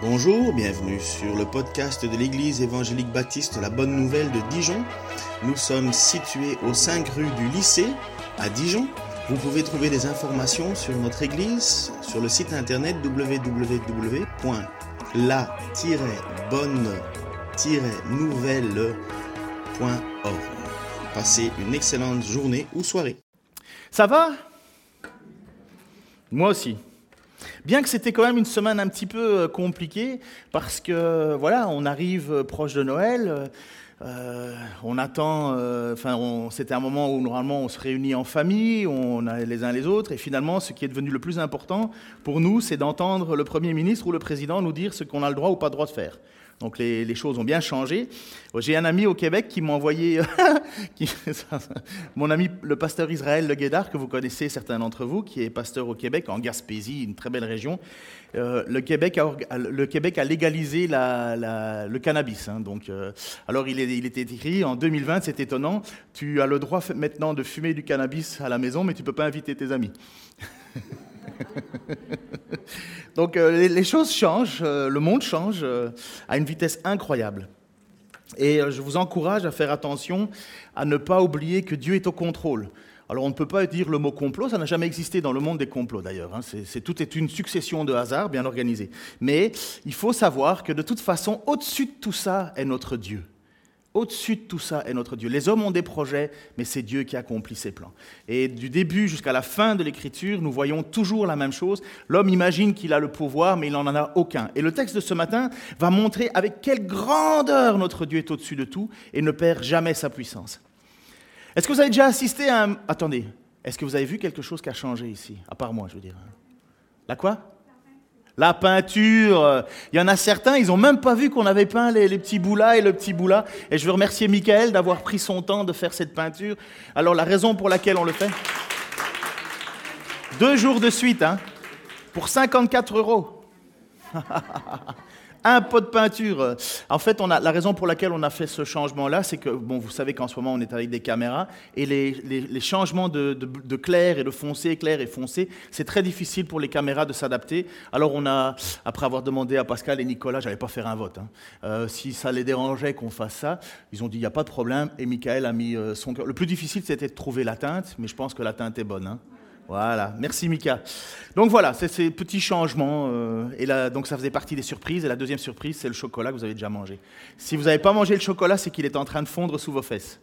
Bonjour, bienvenue sur le podcast de l'Église évangélique baptiste La Bonne Nouvelle de Dijon. Nous sommes situés au 5 rue du lycée à Dijon. Vous pouvez trouver des informations sur notre Église sur le site internet www.la-bonne-nouvelle.org. Passez une excellente journée ou soirée. Ça va? Moi aussi. Bien que c'était quand même une semaine un petit peu euh, compliquée, parce que voilà, on arrive euh, proche de Noël, euh, on attend, enfin, c'était un moment où normalement on se réunit en famille, on a les uns les autres, et finalement, ce qui est devenu le plus important pour nous, c'est d'entendre le Premier ministre ou le Président nous dire ce qu'on a le droit ou pas le droit de faire. Donc les, choses ont bien changé. J'ai un ami au Québec qui m'a envoyé, mon ami le pasteur Israël Le Guédard, que vous connaissez certains d'entre vous, qui est pasteur au Québec, en Gaspésie, une très belle région. Euh, le, Québec a, légalisé le cannabis. Hein. donc, euh, alors il, il était écrit en 2020, c'est étonnant, tu as le droit maintenant de fumer du cannabis à la maison, mais tu ne peux pas inviter tes amis. Donc euh, les, choses changent, euh, le monde change euh, à une vitesse incroyable. Et je vous encourage à faire attention à ne pas oublier que Dieu est au contrôle. Alors on ne peut pas dire le mot complot, ça n'a jamais existé dans le monde des complots d'ailleurs. Hein. C'est, tout est une succession de hasards bien organisés. Mais il faut savoir que de toute façon, au-dessus de tout ça est notre Dieu. Au-dessus de tout ça est notre Dieu. Les hommes ont des projets, mais c'est Dieu qui accomplit ses plans. Et du début jusqu'à la fin de l'Écriture, nous voyons toujours la même chose. L'homme imagine qu'il a le pouvoir, mais il n'en a aucun. Et le texte de ce matin va montrer avec quelle grandeur notre Dieu est au-dessus de tout et ne perd jamais sa puissance. Est-ce que vous avez déjà assisté à un... Attendez, est-ce que vous avez vu quelque chose qui a changé ici? À part moi, je veux dire. La quoi? La peinture. Il y en a certains, ils n'ont même pas vu qu'on avait peint les, petits bouts là et le petit bout là. Et je veux remercier Michael d'avoir pris son temps de faire cette peinture. Alors la raison pour laquelle on le fait Deux jours de suite, hein, pour 54 euros. un pot de peinture. En fait, on a, la raison pour laquelle on a fait ce changement-là, c'est que, bon, vous savez qu'en ce moment, on est avec des caméras, et les, changements de, clair et de foncé, clair et foncé, c'est très difficile pour les caméras de s'adapter. Alors, on a, après avoir demandé à Pascal et Nicolas, j'allais pas faire un vote, hein, euh, si ça les dérangeait qu'on fasse ça, ils ont dit, il n'y a pas de problème, et Michael a mis euh, son. Le plus difficile, c'était de trouver la teinte, mais je pense que la teinte est bonne. Hein. Voilà, merci Mika. Donc voilà, c'est ces petits changements. Euh, et là, donc ça faisait partie des surprises. Et la deuxième surprise, c'est le chocolat que vous avez déjà mangé. Si vous n'avez pas mangé le chocolat, c'est qu'il est en train de fondre sous vos fesses.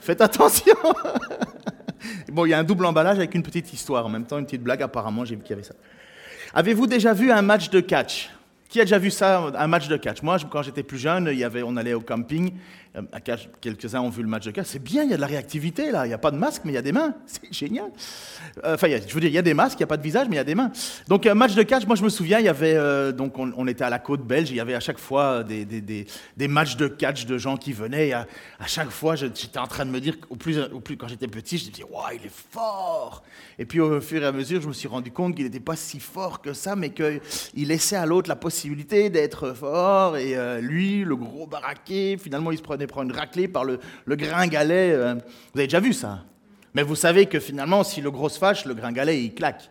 Faites attention Bon, il y a un double emballage avec une petite histoire. En même temps, une petite blague, apparemment, j'ai vu qu'il y avait ça. Avez-vous déjà vu un match de catch? Qui a déjà vu ça, un match de catch? Moi, quand j'étais plus jeune, y avait, on allait au camping. Euh, quelques-uns ont vu le match de catch. C'est bien, il y a de la réactivité là. Il n'y a pas de masque, mais il y a des mains. C'est génial. Euh, enfin, je veux dire, il y a des masques, il n'y a pas de visage, mais il y a des mains. Donc, un match de catch, moi, je me souviens, il y avait. Euh, donc, on, était à la côte belge. Il y avait à chaque fois des, des, des, matchs de catch de gens qui venaient. à, chaque fois, j'étais en train de me dire, au plus, au plus quand j'étais petit, je me disais, waouh, il est fort. Et puis, au fur et à mesure, je me suis rendu compte qu'il n'était pas si fort que ça, mais qu'il laissait à l'autre la possibilité d'être fort, et euh, lui, le gros baraqué, finalement, il se prenait prendre une raclée par le, le gringalet. Euh. vous avez déjà vu ça? Mais vous savez que finalement, si le gros se fâche, le gringalet, il claque.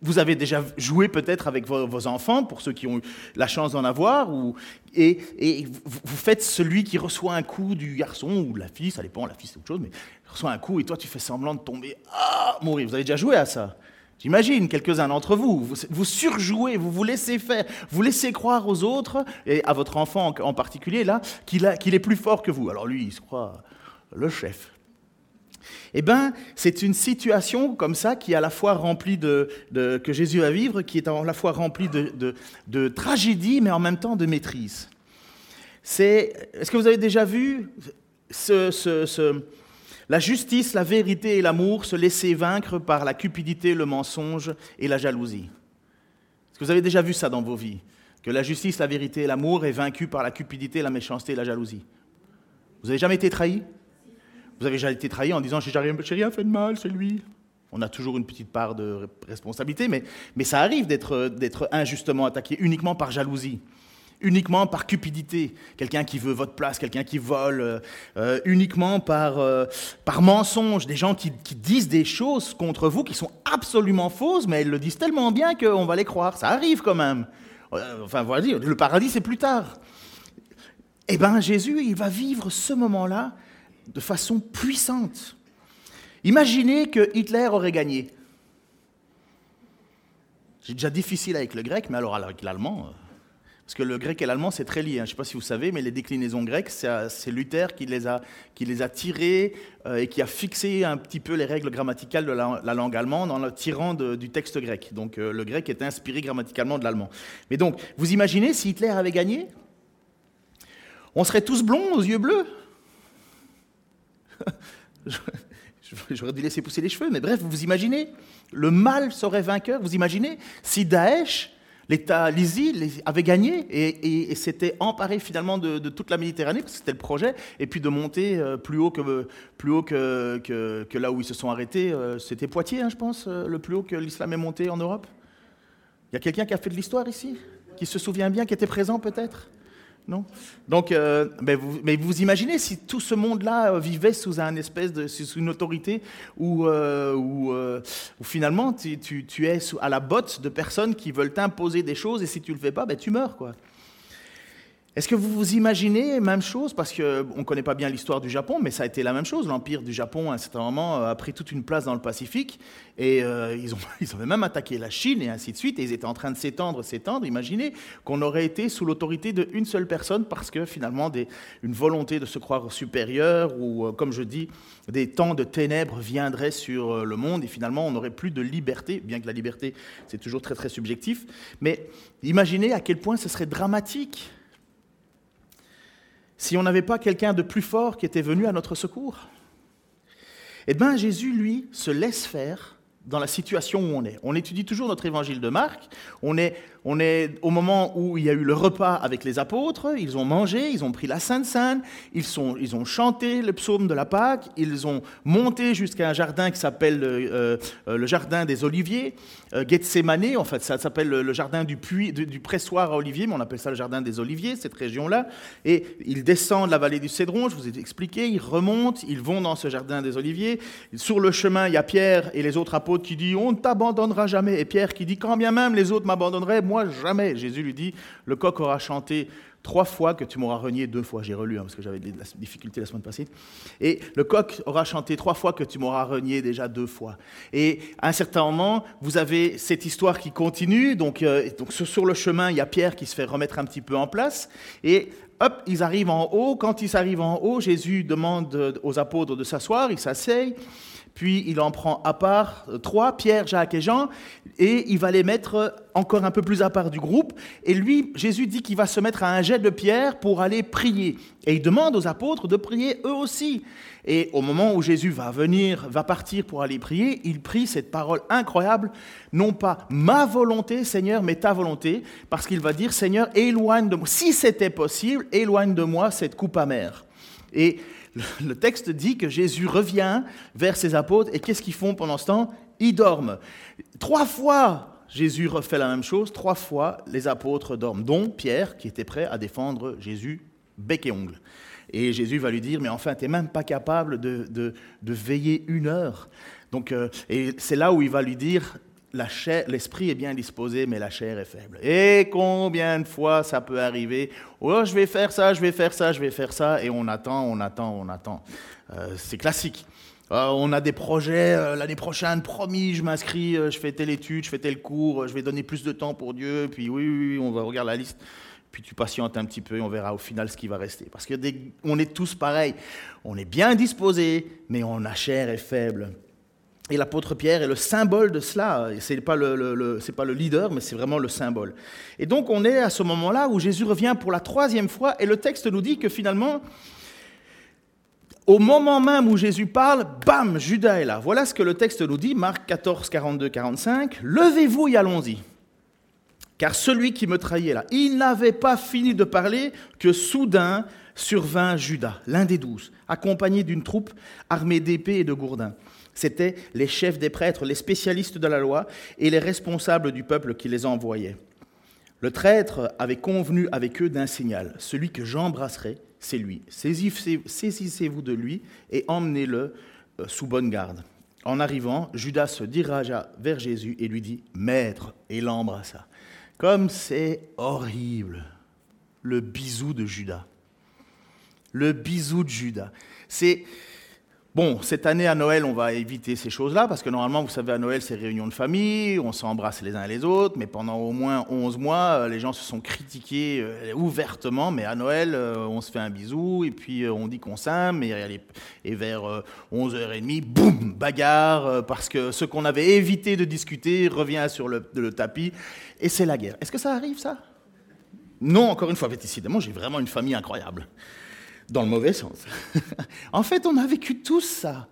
Vous avez déjà joué peut-être avec vos, enfants, pour ceux qui ont eu la chance d'en avoir, ou, et, et, vous faites celui qui reçoit un coup du garçon ou de la fille, ça dépend, la fille c'est autre chose, mais reçoit un coup et toi tu fais semblant de tomber, ah, mourir. Vous avez déjà joué à ça? J'imagine quelques-uns d'entre vous, vous, surjouez, vous vous laissez faire, vous laissez croire aux autres, et à votre enfant en particulier, là, qu'il est plus fort que vous. Alors lui, il se croit le chef. Eh bien, c'est une situation comme ça qui est à la fois remplie de, que Jésus va vivre, qui est à la fois remplie de, tragédie, mais en même temps de maîtrise. Est-ce que vous avez déjà vu ce la justice, la vérité et l'amour se laissaient vaincre par la cupidité, le mensonge et la jalousie. Est-ce que vous avez déjà vu ça dans vos vies Que la justice, la vérité et l'amour est vaincu par la cupidité, la méchanceté et la jalousie? Vous n'avez jamais été trahi? Vous avez déjà été trahi en disant J'ai rien, fait de mal, c'est lui on a toujours une petite part de responsabilité, mais ça arrive d'être injustement attaqué uniquement par jalousie. Uniquement par cupidité, quelqu'un qui veut votre place, quelqu'un qui vole, euh, euh, uniquement par, euh, par mensonge, des gens qui, disent des choses contre vous qui sont absolument fausses, mais ils le disent tellement bien qu'on va les croire. Ça arrive quand même. Enfin, voilà, le paradis, c'est plus tard. Eh bien, Jésus, il va vivre ce moment-là de façon puissante. Imaginez que Hitler aurait gagné. C'est déjà difficile avec le grec, mais alors avec l'allemand, parce que le grec et l'allemand, c'est très lié. Hein. Je ne sais pas si vous savez, mais les déclinaisons grecques, c'est Luther qui les a, qui les a tirées euh, et qui a fixé un petit peu les règles grammaticales de la, langue allemande en la tirant du texte grec. Donc euh, le grec est inspiré grammaticalement de l'allemand. Mais donc, vous imaginez si Hitler avait gagné? On serait tous blonds aux yeux bleus? J'aurais dû laisser pousser les cheveux, mais bref, vous imaginez? Le mal serait vainqueur? Vous imaginez Si Daesh L'État l'ISI avait gagné et, s'était emparé finalement de, toute la Méditerranée, parce que c'était le projet, et puis de monter euh, plus haut que, là où ils se sont arrêtés. Euh, c'était Poitiers, hein, je pense, euh, le plus haut que l'islam est monté en Europe. Il y a quelqu'un qui a fait de l'histoire ici Qui se souvient bien, qui était présent peut-être? Non? Donc, euh, mais, vous, imaginez si tout ce monde-là euh, vivait sous un espèce sous une autorité où, euh, finalement tu, tu, es à la botte de personnes qui veulent t'imposer des choses et si tu le fais pas, ben, tu meurs, quoi. Est-ce que vous vous imaginez même chose? Parce qu'on ne connaît pas bien l'histoire du Japon, mais ça a été la même chose. L'Empire du Japon, à un certain moment, a pris toute une place dans le Pacifique. Et euh, ils, ont, ils avaient même attaqué la Chine et ainsi de suite. Et ils étaient en train de s'étendre, s'étendre. Imaginez qu'on aurait été sous l'autorité d'une seule personne parce que finalement, une volonté de se croire supérieur ou, euh, comme je dis, des temps de ténèbres viendraient sur euh, le monde. Et finalement, on n'aurait plus de liberté, bien que la liberté, c'est toujours très, très subjectif. Mais imaginez à quel point ce serait dramatique si on n'avait pas quelqu'un de plus fort qui était venu à notre secours? Eh bien, Jésus, lui, se laisse faire dans la situation où on est. On étudie toujours notre évangile de Marc, on est on est au moment où il y a eu le repas avec les apôtres, ils ont mangé, ils ont pris la Sainte Seine, ils, ils ont chanté le psaume de la Pâque, ils ont monté jusqu'à un jardin qui s'appelle euh, euh, le jardin des Oliviers, euh, Gethsemane, en fait ça s'appelle le, jardin du puits, du, pressoir à Olivier, mais on appelle ça le jardin des Oliviers, cette région-là. Et ils descendent la vallée du Cédron, je vous ai expliqué, ils remontent, ils vont dans ce jardin des Oliviers. Sur le chemin, il y a Pierre et les autres apôtres qui disent On ne t'abandonnera jamais. Et Pierre qui dit Quand bien même les autres m'abandonneraient, moi jamais. Jésus lui dit, le coq aura chanté trois fois que tu m'auras renié deux fois. J'ai relu hein, parce que j'avais des difficultés la semaine passée. Et le coq aura chanté trois fois que tu m'auras renié déjà deux fois. Et à un certain moment, vous avez cette histoire qui continue. Donc, euh, donc sur le chemin, il y a Pierre qui se fait remettre un petit peu en place. Et hop, ils arrivent en haut. Quand ils arrivent en haut, Jésus demande aux apôtres de s'asseoir. Ils s'asseyent. Puis il en prend à part euh, trois, Pierre, Jacques et Jean, et il va les mettre encore un peu plus à part du groupe. Et lui, Jésus dit qu'il va se mettre à un jet de pierre pour aller prier. Et il demande aux apôtres de prier eux aussi. Et au moment où Jésus va venir, va partir pour aller prier, il prie cette parole incroyable, non pas ma volonté, Seigneur, mais ta volonté, parce qu'il va dire, Seigneur, éloigne de moi, si c'était possible, éloigne de moi cette coupe amère. Et le texte dit que Jésus revient vers ses apôtres et qu'est-ce qu'ils font pendant ce temps? Ils dorment. Trois fois, Jésus refait la même chose, trois fois, les apôtres dorment, dont Pierre qui était prêt à défendre Jésus bec et ongle. Et Jésus va lui dire, mais enfin, tu n'es même pas capable de, de, veiller une heure. Donc, euh, et c'est là où il va lui dire, l'esprit est bien disposé, mais la chair est faible. Et combien de fois ça peut arriver? Oh, je vais faire ça, je vais faire ça, je vais faire ça, et on attend, on attend, on attend. Euh, c'est classique. Euh, on a des projets, euh, l'année prochaine, promis, je m'inscris, je fais telle étude, je fais tel cours, je vais donner plus de temps pour Dieu, puis oui, oui, on va regarder la liste, puis tu patientes un petit peu et on verra au final ce qui va rester. Parce qu'on est tous pareils. On est bien disposés, mais on a chair est faible. Et l'apôtre Pierre est le symbole de cela. Ce n'est pas le, pas le leader, mais c'est vraiment le symbole. Et donc on est à ce moment-là où Jésus revient pour la troisième fois, et le texte nous dit que finalement, au moment même où Jésus parle, bam, Judas est là. Voilà ce que le texte nous dit, Marc 14, 42, 45. Levez-vous et allons-y. Car celui qui me trahit est là. Il n'avait pas fini de parler que soudain survint Judas, l'un des douze, accompagné d'une troupe armée d'épées et de gourdins. C'étaient les chefs des prêtres, les spécialistes de la loi et les responsables du peuple qui les envoyaient. Le traître avait convenu avec eux d'un signal. Celui que j'embrasserai, c'est lui. Saisissez-vous de lui et emmenez-le euh, sous bonne garde. En arrivant, Judas se dirigea vers Jésus et lui dit Maître, et l'embrassa. Comme c'est horrible, le bisou de Judas. Le bisou de Judas. C'est Bon, cette année à Noël, on va éviter ces choses-là, parce que normalement, vous savez, à Noël, c'est réunion de famille, on s'embrasse les uns les autres, mais pendant au moins 11 mois, euh, les gens se sont critiqués euh, ouvertement, mais à Noël, euh, on se fait un bisou, et puis on dit qu'on s'aime, et, et, vers 11h30, boum, bagarre, parce que ce qu'on avait évité de discuter revient sur le, le tapis, et c'est la guerre. Est-ce que ça arrive, ça? Non, encore une fois, décidément, j'ai vraiment une famille incroyable dans le mauvais sens. en fait, on a vécu tous ça.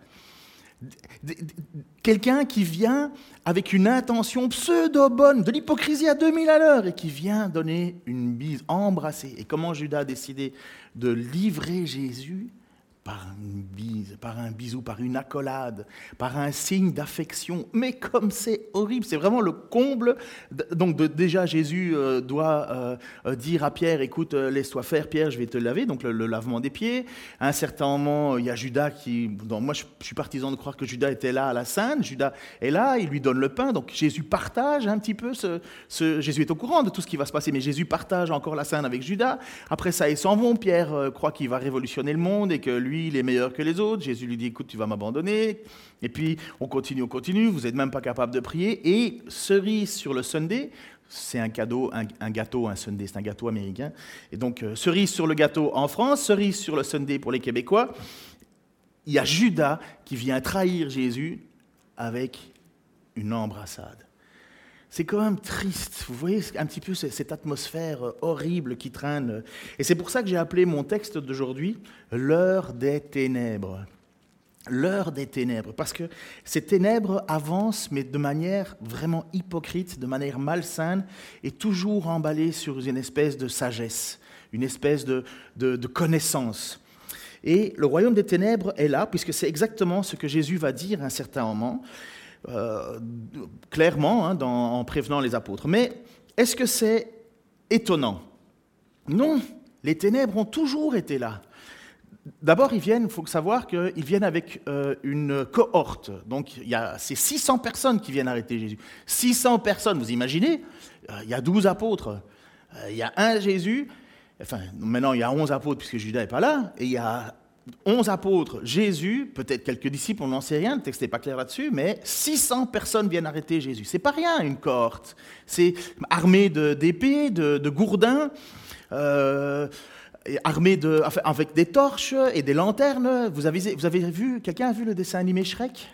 Quelqu'un qui vient avec une intention pseudo-bonne, de l'hypocrisie à 2000 à l'heure, et qui vient donner une bise, embrasser. Et comment Judas a décidé de livrer Jésus par une bise, par un bisou, par une accolade, par un signe d'affection. Mais comme c'est horrible, c'est vraiment le comble. Donc déjà, Jésus euh, doit euh, euh, dire à Pierre, écoute, laisse-toi faire, Pierre, je vais te laver, donc le, lavement des pieds. À un certain moment, il y a Judas qui... moi, je, suis partisan de croire que Judas était là à la scène. Judas est là, il lui donne le pain. Donc Jésus partage un petit peu ce, ce... Jésus est au courant de tout ce qui va se passer, mais Jésus partage encore la scène avec Judas. Après ça, ils s'en vont. Pierre croit qu'il va révolutionner le monde et que lui, il est meilleur que les autres. Jésus lui dit, écoute, tu vas m'abandonner. Et puis, on continue, on continue. Vous n'êtes même pas capable de prier. Et cerise sur le Sunday, c'est un cadeau, un, gâteau, un Sunday, c'est un gâteau américain. Et donc, euh, cerise sur le gâteau en France, cerise sur le Sunday pour les Québécois. Il y a Judas qui vient trahir Jésus avec une embrassade. C'est quand même triste. Vous voyez un petit peu cette atmosphère euh, horrible qui traîne. Et c'est pour ça que j'ai appelé mon texte d'aujourd'hui L'heure des ténèbres. L'heure des ténèbres. Parce que ces ténèbres avancent, mais de manière vraiment hypocrite, de manière malsaine, et toujours emballées sur une espèce de sagesse, une espèce de, connaissance. Et le royaume des ténèbres est là, puisque c'est exactement ce que Jésus va dire à un certain moment. Euh, clairement hein, en prévenant les apôtres. Mais est-ce que c'est étonnant? Non, les ténèbres ont toujours été là. D'abord, ils viennent, il faut savoir qu'ils viennent avec euh, une cohorte. Donc, il y a ces 600 personnes qui viennent arrêter Jésus. 600 personnes, vous imaginez? Euh, Il y a 12 apôtres. il y a un Jésus. Enfin, maintenant, il y a 11 apôtres puisque Judas n'est pas là. Et il y a 11 apôtres, Jésus, peut-être quelques disciples, on n'en sait rien, le texte n'est pas clair là-dessus, mais 600 personnes viennent arrêter Jésus. C'est pas rien, une cohorte. C'est armé d'épées, de, gourdins, euh, armé de, avec des torches et des lanternes. Vous avez vu, quelqu'un a vu le dessin animé Shrek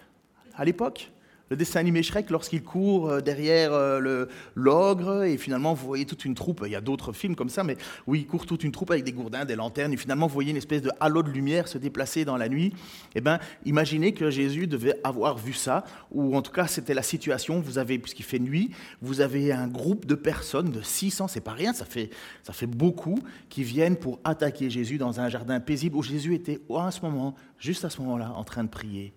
à l'époque? Le dessin animé Shrek lorsqu'il court euh, derrière euh, l'ogre et finalement vous voyez toute une troupe, il y a d'autres films comme ça, mais oui, il court toute une troupe avec des gourdins, des lanternes et finalement vous voyez une espèce de halo de lumière se déplacer dans la nuit. Eh bien, imaginez que Jésus devait avoir vu ça, ou en tout cas c'était la situation, vous avez, puisqu'il fait nuit, vous avez un groupe de personnes, de 600, c'est pas rien, ça fait, ça fait beaucoup, qui viennent pour attaquer Jésus dans un jardin paisible où Jésus était à ce moment, juste à ce moment-là, en train de prier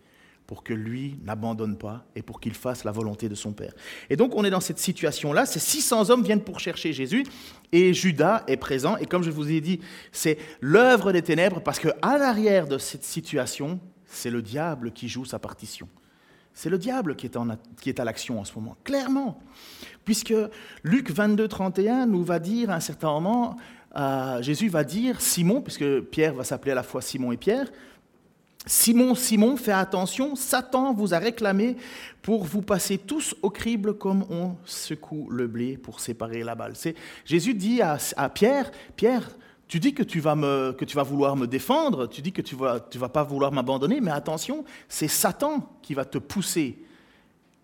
pour que lui n'abandonne pas et pour qu'il fasse la volonté de son Père. Et donc on est dans cette situation-là, ces 600 hommes viennent pour chercher Jésus et Judas est présent et comme je vous ai dit, c'est l'œuvre des ténèbres parce qu'à l'arrière de cette situation, c'est le diable qui joue sa partition. C'est le diable qui est, en, qui est à l'action en ce moment, clairement. Puisque Luc 22, 31 nous va dire à un certain moment, euh, Jésus va dire, Simon, puisque Pierre va s'appeler à la fois Simon et Pierre, Simon, Simon, fais attention, Satan vous a réclamé pour vous passer tous au crible comme on secoue le blé pour séparer la balle. Jésus dit à, Pierre, Pierre, tu dis que tu, vas me, que tu vas vouloir me défendre, tu dis que tu vas, tu vas pas vouloir m'abandonner, mais attention, c'est Satan qui va te pousser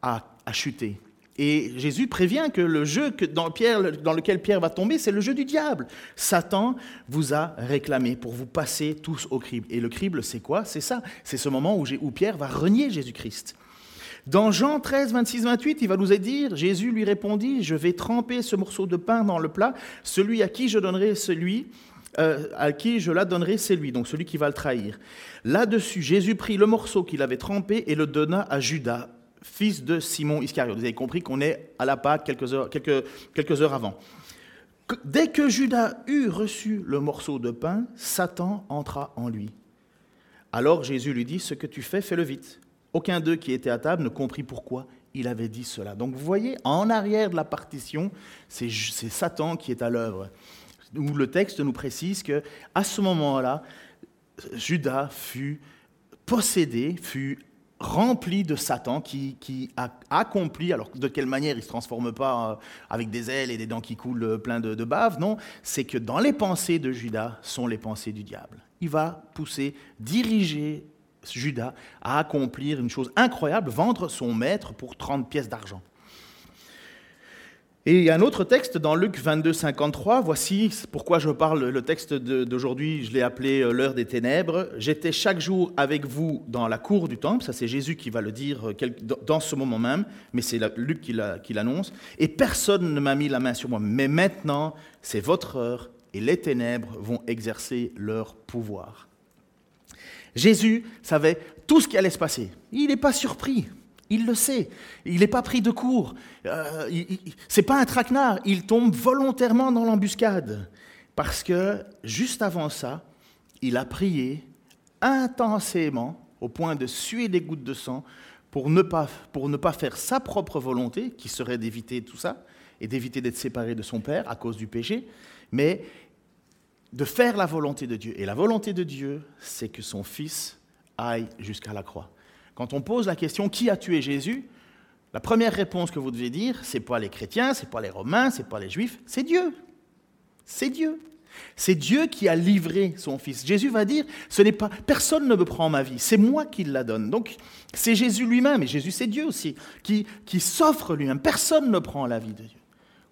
à chuter. Et Jésus prévient que le jeu dans, lequel Pierre va tomber, c'est le jeu du diable. Satan vous a réclamé pour vous passer tous au crible. Et le crible, c'est quoi? C'est ça. C'est ce moment où, Pierre va renier Jésus-Christ. Dans Jean 13, 26, 28, il va nous dire, Jésus lui répondit, je vais tremper ce morceau de pain dans le plat, celui à qui je donnerai celui, euh, à qui je la donnerai, c'est lui, donc celui qui va le trahir. Là-dessus, Jésus prit le morceau qu'il avait trempé et le donna à Judas, fils de Simon Iscariote. Vous avez compris qu'on est à la Pâque quelques heures, quelques, quelques heures avant. Dès que Judas eut reçu le morceau de pain, Satan entra en lui. Alors Jésus lui dit, ce que tu fais, fais-le vite. Aucun d'eux qui était à table ne comprit pourquoi il avait dit cela. Donc vous voyez, en arrière de la partition, c'est Satan qui est à l'œuvre. Où le texte nous précise que à ce moment-là, Judas fut possédé, fut rempli de Satan qui, a accompli, alors de quelle manière il ne se transforme pas euh, avec des ailes et des dents qui coulent euh, plein de, de bave, non, c'est que dans les pensées de Judas sont les pensées du diable. Il va pousser, diriger Judas à accomplir une chose incroyable, vendre son maître pour 30 pièces d'argent. Et il y a un autre texte dans Luc 22, 53. Voici pourquoi je parle, le texte d'aujourd'hui, je l'ai appelé euh, l'heure des ténèbres. J'étais chaque jour avec vous dans la cour du temple. Ça, c'est Jésus qui va le dire euh, dans ce moment même, mais c'est Luc qui l'annonce. Et personne ne m'a mis la main sur moi. Mais maintenant, c'est votre heure et les ténèbres vont exercer leur pouvoir. Jésus savait tout ce qui allait se passer. Il n'est pas surpris. Il le sait. Il n'est pas pris de court. Euh, Ce n'est pas un traquenard. Il tombe volontairement dans l'embuscade. Parce que juste avant ça, il a prié intensément, au point de suer des gouttes de sang, pour ne pas, pour ne pas faire sa propre volonté, qui serait d'éviter tout ça, et d'éviter d'être séparé de son Père à cause du péché, mais de faire la volonté de Dieu. Et la volonté de Dieu, c'est que son Fils aille jusqu'à la croix. Quand on pose la question qui a tué Jésus, la première réponse que vous devez dire, c'est pas les chrétiens, c'est pas les romains, c'est pas les juifs, c'est Dieu. C'est Dieu. C'est Dieu qui a livré son fils. Jésus va dire, ce n'est pas personne ne me prend ma vie, c'est moi qui la donne. Donc c'est Jésus lui-même et Jésus c'est Dieu aussi qui, s'offre lui-même. Personne ne prend la vie de Dieu.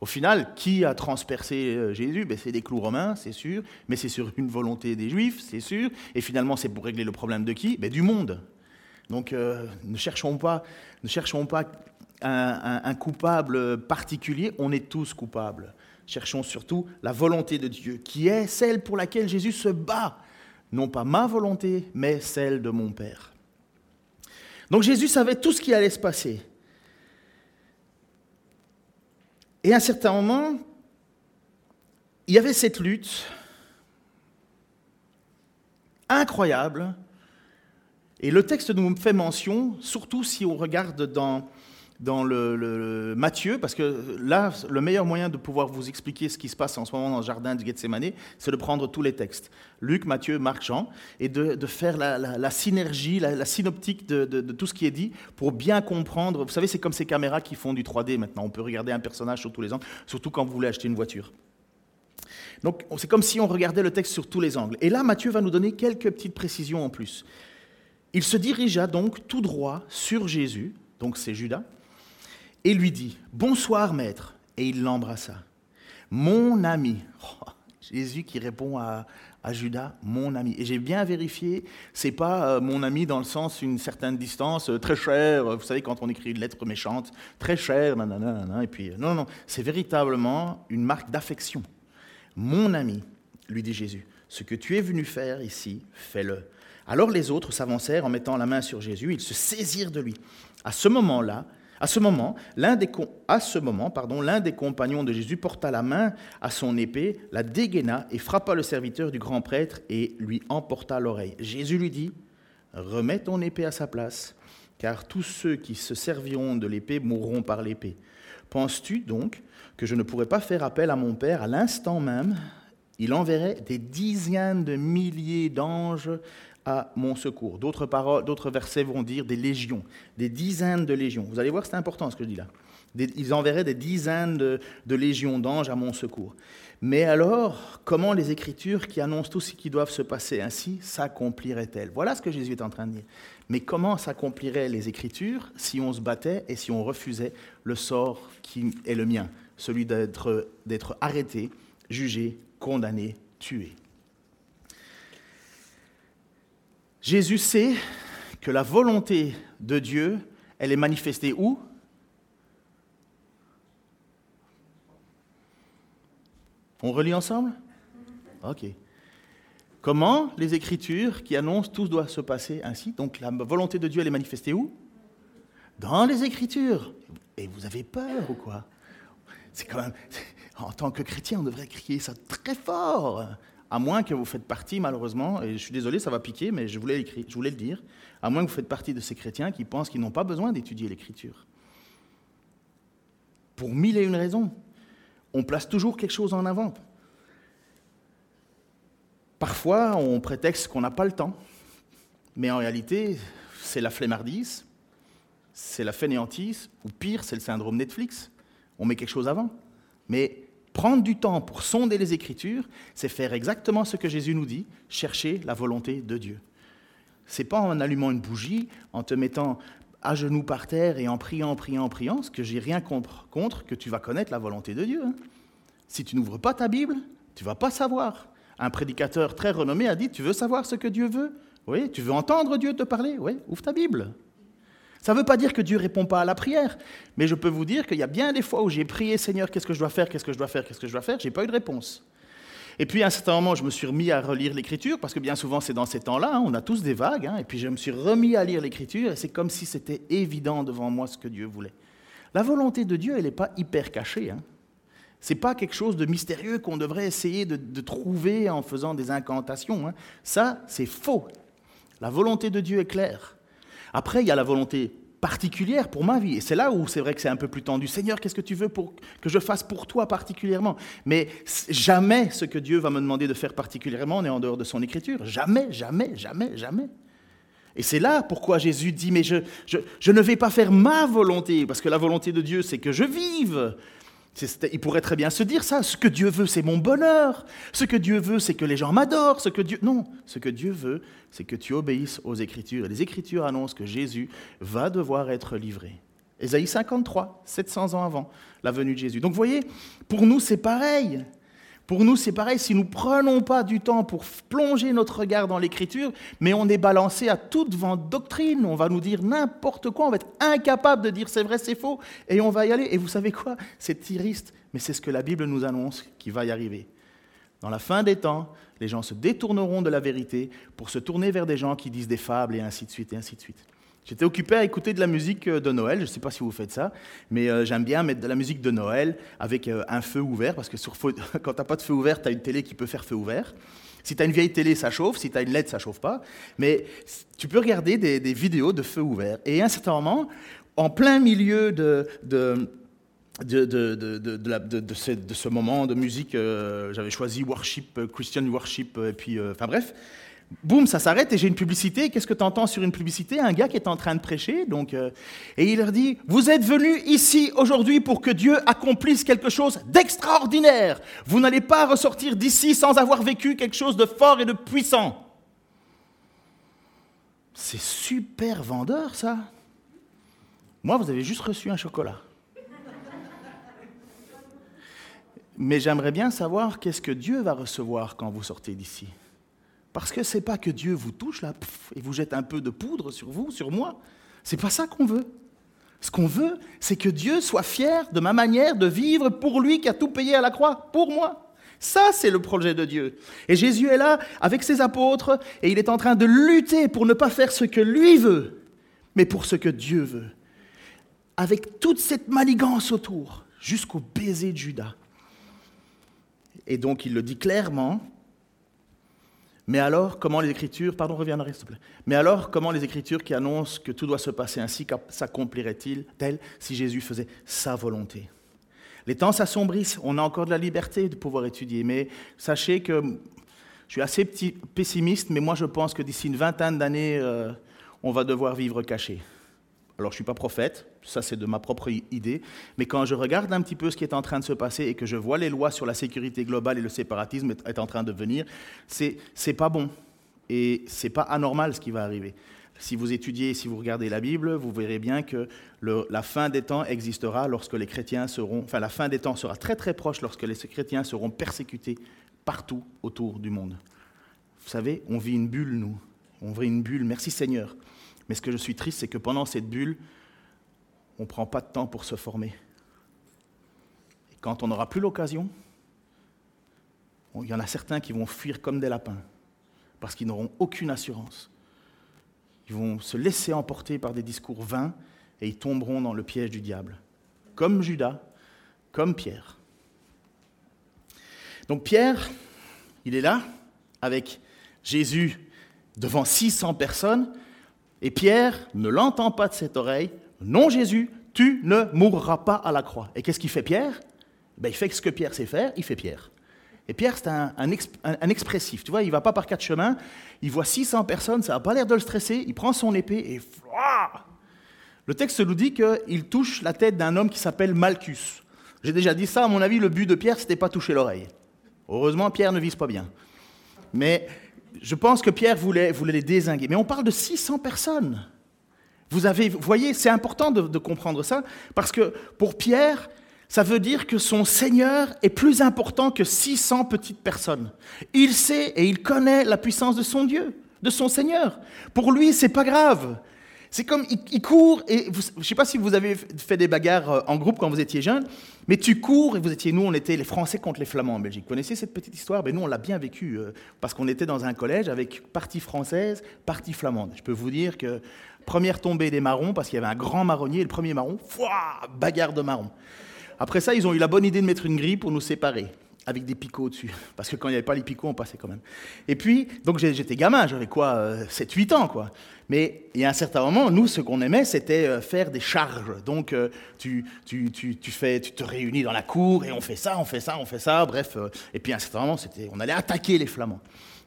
Au final, qui a transpercé euh, Jésus? Ben, C'est des clous romains, c'est sûr, mais c'est sur une volonté des Juifs, c'est sûr. Et finalement, c'est pour régler le problème de qui? Ben, Du monde. Donc euh, ne cherchons pas, ne cherchons pas un, coupable particulier, on est tous coupables. Cherchons surtout la volonté de Dieu, qui est celle pour laquelle Jésus se bat. Non pas ma volonté, mais celle de mon Père. Donc Jésus savait tout ce qui allait se passer. Et à un certain moment, il y avait cette lutte incroyable et le texte nous fait mention, surtout si on regarde dans, dans le, Matthieu, parce que là, le meilleur moyen de pouvoir vous expliquer ce qui se passe en ce moment dans le jardin du Gethsemane, c'est de prendre tous les textes, Luc, Matthieu, Marc, Jean, et de, faire la, synergie, la, synoptique de, de, tout ce qui est dit pour bien comprendre. Vous savez, c'est comme ces caméras qui font du 3D maintenant. On peut regarder un personnage sur tous les angles, surtout quand vous voulez acheter une voiture. Donc, c'est comme si on regardait le texte sur tous les angles. Et là, Matthieu va nous donner quelques petites précisions en plus. Il se dirigea donc tout droit sur Jésus, donc c'est Judas, et lui dit Bonsoir, maître. Et il l'embrassa. Mon ami. Oh, Jésus qui répond à, Judas, mon ami. Et j'ai bien vérifié, c'est pas euh, mon ami dans le sens une certaine distance, euh, très cher, euh, vous savez, quand on écrit une lettre méchante, très cher, nanana, et puis, non, non, c'est véritablement une marque d'affection. Mon ami, lui dit Jésus, ce que tu es venu faire ici, fais-le. Alors les autres s'avancèrent en mettant la main sur Jésus, ils se saisirent de lui. À ce moment-là, à ce moment, l'un des, l'un des compagnons de Jésus porta la main à son épée, la dégaina et frappa le serviteur du grand prêtre et lui emporta l'oreille. Jésus lui dit Remets ton épée à sa place, car tous ceux qui se serviront de l'épée mourront par l'épée. Penses-tu donc que je ne pourrais pas faire appel à mon Père à l'instant même? Il enverrait des dizaines de milliers d'anges à mon secours. D'autres, paroles, d'autres versets vont dire des légions, des dizaines de légions. Vous allez voir, c'est important ce que je dis là. ils enverraient des dizaines de, légions d'anges à mon secours. Mais alors, comment les Écritures qui annoncent tout ce qui doit se passer ainsi s'accompliraient-elles? Voilà ce que Jésus est en train de dire. Mais comment s'accompliraient les Écritures si on se battait et si on refusait le sort qui est le mien, celui d'être, d'être arrêté, jugé, condamné, tué? Jésus sait que la volonté de Dieu, elle est manifestée où? On relit ensemble? Ok. Comment les Écritures qui annoncent tout doit se passer ainsi? Donc la volonté de Dieu, elle est manifestée où? Dans les Écritures. Et vous avez peur ou quoi? C'est quand même... en tant que chrétien, on devrait crier ça très fort. À moins que vous faites partie, malheureusement, et je suis désolé, ça va piquer, mais je voulais, le dire, à moins que vous faites partie de ces chrétiens qui pensent qu'ils n'ont pas besoin d'étudier l'écriture. Pour mille et une raisons. On place toujours quelque chose en avant. Parfois, on prétexte qu'on n'a pas le temps, mais en réalité, c'est la flemmardise, c'est la fainéantise, ou pire, c'est le syndrome Netflix. On met quelque chose avant. Mais prendre du temps pour sonder les Écritures, c'est faire exactement ce que Jésus nous dit, chercher la volonté de Dieu. C'est pas en allumant une bougie, en te mettant à genoux par terre et en priant, priant, priant, ce que j'ai rien contre, que tu vas connaître la volonté de Dieu. Hein. Si tu n'ouvres pas ta Bible, tu vas pas savoir. Un prédicateur très renommé a dit, tu veux savoir ce que Dieu veut? Oui, tu veux entendre Dieu te parler? Oui, ouvre ta Bible. Ça ne veut pas dire que Dieu ne répond pas à la prière, mais je peux vous dire qu'il y a bien des fois où j'ai prié Seigneur, qu'est-ce que je dois faire, qu'est-ce que je dois faire, qu'est-ce que je dois faire, j'ai pas eu de réponse. Et puis à un certain moment, je me suis remis à relire l'Écriture, parce que bien souvent c'est dans ces temps-là, hein, on a tous des vagues, hein, et puis je me suis remis à lire l'Écriture, et c'est comme si c'était évident devant moi ce que Dieu voulait. La volonté de Dieu, elle n'est pas hyper cachée. Hein. Ce n'est pas quelque chose de mystérieux qu'on devrait essayer de, trouver en faisant des incantations. Hein. Ça, c'est faux. La volonté de Dieu est claire. Après, il y a la volonté particulière pour ma vie. Et c'est là où c'est vrai que c'est un peu plus tendu. Seigneur, qu'est-ce que tu veux pour, que je fasse pour toi particulièrement? Mais jamais ce que Dieu va me demander de faire particulièrement n'est en dehors de son écriture. Jamais, jamais, jamais, jamais. Et c'est là pourquoi Jésus dit, mais je, je, je, ne vais pas faire ma volonté, parce que la volonté de Dieu, c'est que je vive. Il pourrait très bien se dire ça. Ce que Dieu veut, c'est mon bonheur. Ce que Dieu veut, c'est que les gens m'adorent. Ce que Dieu... Non, ce que Dieu veut, c'est que tu obéisses aux Écritures. Et les Écritures annoncent que Jésus va devoir être livré. Ésaïe 53, 700 ans avant la venue de Jésus. Donc vous voyez, pour nous, c'est pareil. Pour nous, c'est pareil, si nous ne prenons pas du temps pour plonger notre regard dans l'Écriture, mais on est balancé à toute vente doctrine, on va nous dire n'importe quoi, on va être incapable de dire c'est vrai, c'est faux, et on va y aller. Et vous savez quoi? C'est triste, mais c'est ce que la Bible nous annonce qui va y arriver. Dans la fin des temps, les gens se détourneront de la vérité pour se tourner vers des gens qui disent des fables et ainsi de suite, et ainsi de suite. J'étais occupé à écouter de la musique euh, de Noël, je ne sais pas si vous faites ça, mais euh, j'aime bien mettre de la musique de Noël avec euh, un feu ouvert, parce que quand tu n'as pas de feu ouvert, tu as une télé qui peut faire feu ouvert. Si tu as une vieille télé, ça chauffe, si tu as une LED, ça chauffe pas. Mais tu peux regarder des, vidéos de feu ouvert. Et à un certain moment, en plein milieu de, de de, de, de, de, ce, de, ce, moment de musique, j'avais choisi worship, Christian worship, et puis, enfin bref, boum, ça s'arrête et j'ai une publicité. Qu'est-ce que tu entends sur une publicité? Un gars qui est en train de prêcher, donc, euh, et il leur dit Vous êtes venus ici aujourd'hui pour que Dieu accomplisse quelque chose d'extraordinaire. Vous n'allez pas ressortir d'ici sans avoir vécu quelque chose de fort et de puissant. C'est super vendeur, ça. Moi, vous avez juste reçu un chocolat. Mais j'aimerais bien savoir qu'est-ce que Dieu va recevoir quand vous sortez d'ici. Parce que c'est pas que Dieu vous touche là et vous jette un peu de poudre sur vous, sur moi. C'est pas ça qu'on veut. Ce qu'on veut, c'est que Dieu soit fier de ma manière de vivre pour lui qui a tout payé à la croix, pour moi. Ça, c'est le projet de Dieu. Et Jésus est là avec ses apôtres et il est en train de lutter pour ne pas faire ce que lui veut, mais pour ce que Dieu veut. Avec toute cette manigance autour, jusqu'au baiser de Judas. Et donc il le dit clairement, mais alors, comment les Écritures, qui annoncent que tout doit se passer ainsi s'accompliraient-ils si Jésus faisait sa volonté? Les temps s'assombrissent, on a encore de la liberté de pouvoir étudier, mais sachez que je suis assez pessimiste, mais moi je pense que d'ici une vingtaine d'années, euh, on va devoir vivre caché. Alors je ne suis pas prophète, ça c'est de ma propre idée, mais quand je regarde un petit peu ce qui est en train de se passer et que je vois les lois sur la sécurité globale et le séparatisme est en train de venir, c'est n'est pas bon et c'est pas anormal ce qui va arriver. Si vous étudiez, si vous regardez la Bible, vous verrez bien que la fin des temps existera lorsque les chrétiens seront, enfin la fin des temps sera très très proche lorsque les chrétiens seront persécutés partout autour du monde. Vous savez, on vit une bulle nous, on vit une bulle. Merci Seigneur. Mais ce que je suis triste, c'est que pendant cette bulle, on ne prend pas de temps pour se former. Et quand on n'aura plus l'occasion, il y en a certains qui vont fuir comme des lapins, parce qu'ils n'auront aucune assurance. Ils vont se laisser emporter par des discours vains et ils tomberont dans le piège du diable, comme Judas, comme Pierre. Donc Pierre, il est là, avec Jésus devant 600 personnes, et Pierre ne l'entend pas de cette oreille, non Jésus, tu ne mourras pas à la croix. Et qu'est-ce qu'il fait Pierre? Ben, Il fait ce que Pierre sait faire, il fait Pierre. Et Pierre, c'est un, expressif. Tu vois, il va pas par quatre chemins. Il voit 600 personnes, ça n'a pas l'air de le stresser. Il prend son épée et. Le texte nous dit qu'il touche la tête d'un homme qui s'appelle Malchus. J'ai déjà dit ça, à mon avis, le but de Pierre, c'était pas toucher l'oreille. Heureusement, Pierre ne vise pas bien. Mais je pense que Pierre voulait, les désinguer. Mais on parle de 600 personnes. Vous, avez, voyez, c'est important de, comprendre ça, parce que pour Pierre, ça veut dire que son Seigneur est plus important que 600 petites personnes. Il sait et il connaît la puissance de son Dieu, de son Seigneur. Pour lui, c'est pas grave. C'est comme, il, court, et je ne sais pas si vous avez fait des bagarres euh, en groupe quand vous étiez jeune, mais tu cours, et vous étiez, nous, on était les Français contre les Flamands en Belgique. Vous connaissez cette petite histoire? Ben, Nous, on l'a bien vécu, euh, parce qu'on était dans un collège avec partie française, partie flamande. Je peux vous dire que première tombée des marrons, parce qu'il y avait un grand marronnier, et le premier marron, fouah, bagarre de marrons. Après ça, ils ont eu la bonne idée de mettre une grille pour nous séparer avec des picots dessus. Parce que quand il n'y avait pas les picots, on passait quand même. Et puis, donc j'étais gamin, j'avais quoi, 7-8 euh, ans, quoi. Mais il y a un certain moment, nous, ce qu'on aimait, c'était euh, faire des charges. Donc, euh, tu, tu, tu, tu, fais, tu te réunis dans la cour et on fait ça, on fait ça, on fait ça, bref. et puis, à un certain moment, c'était, on allait attaquer les Flamands.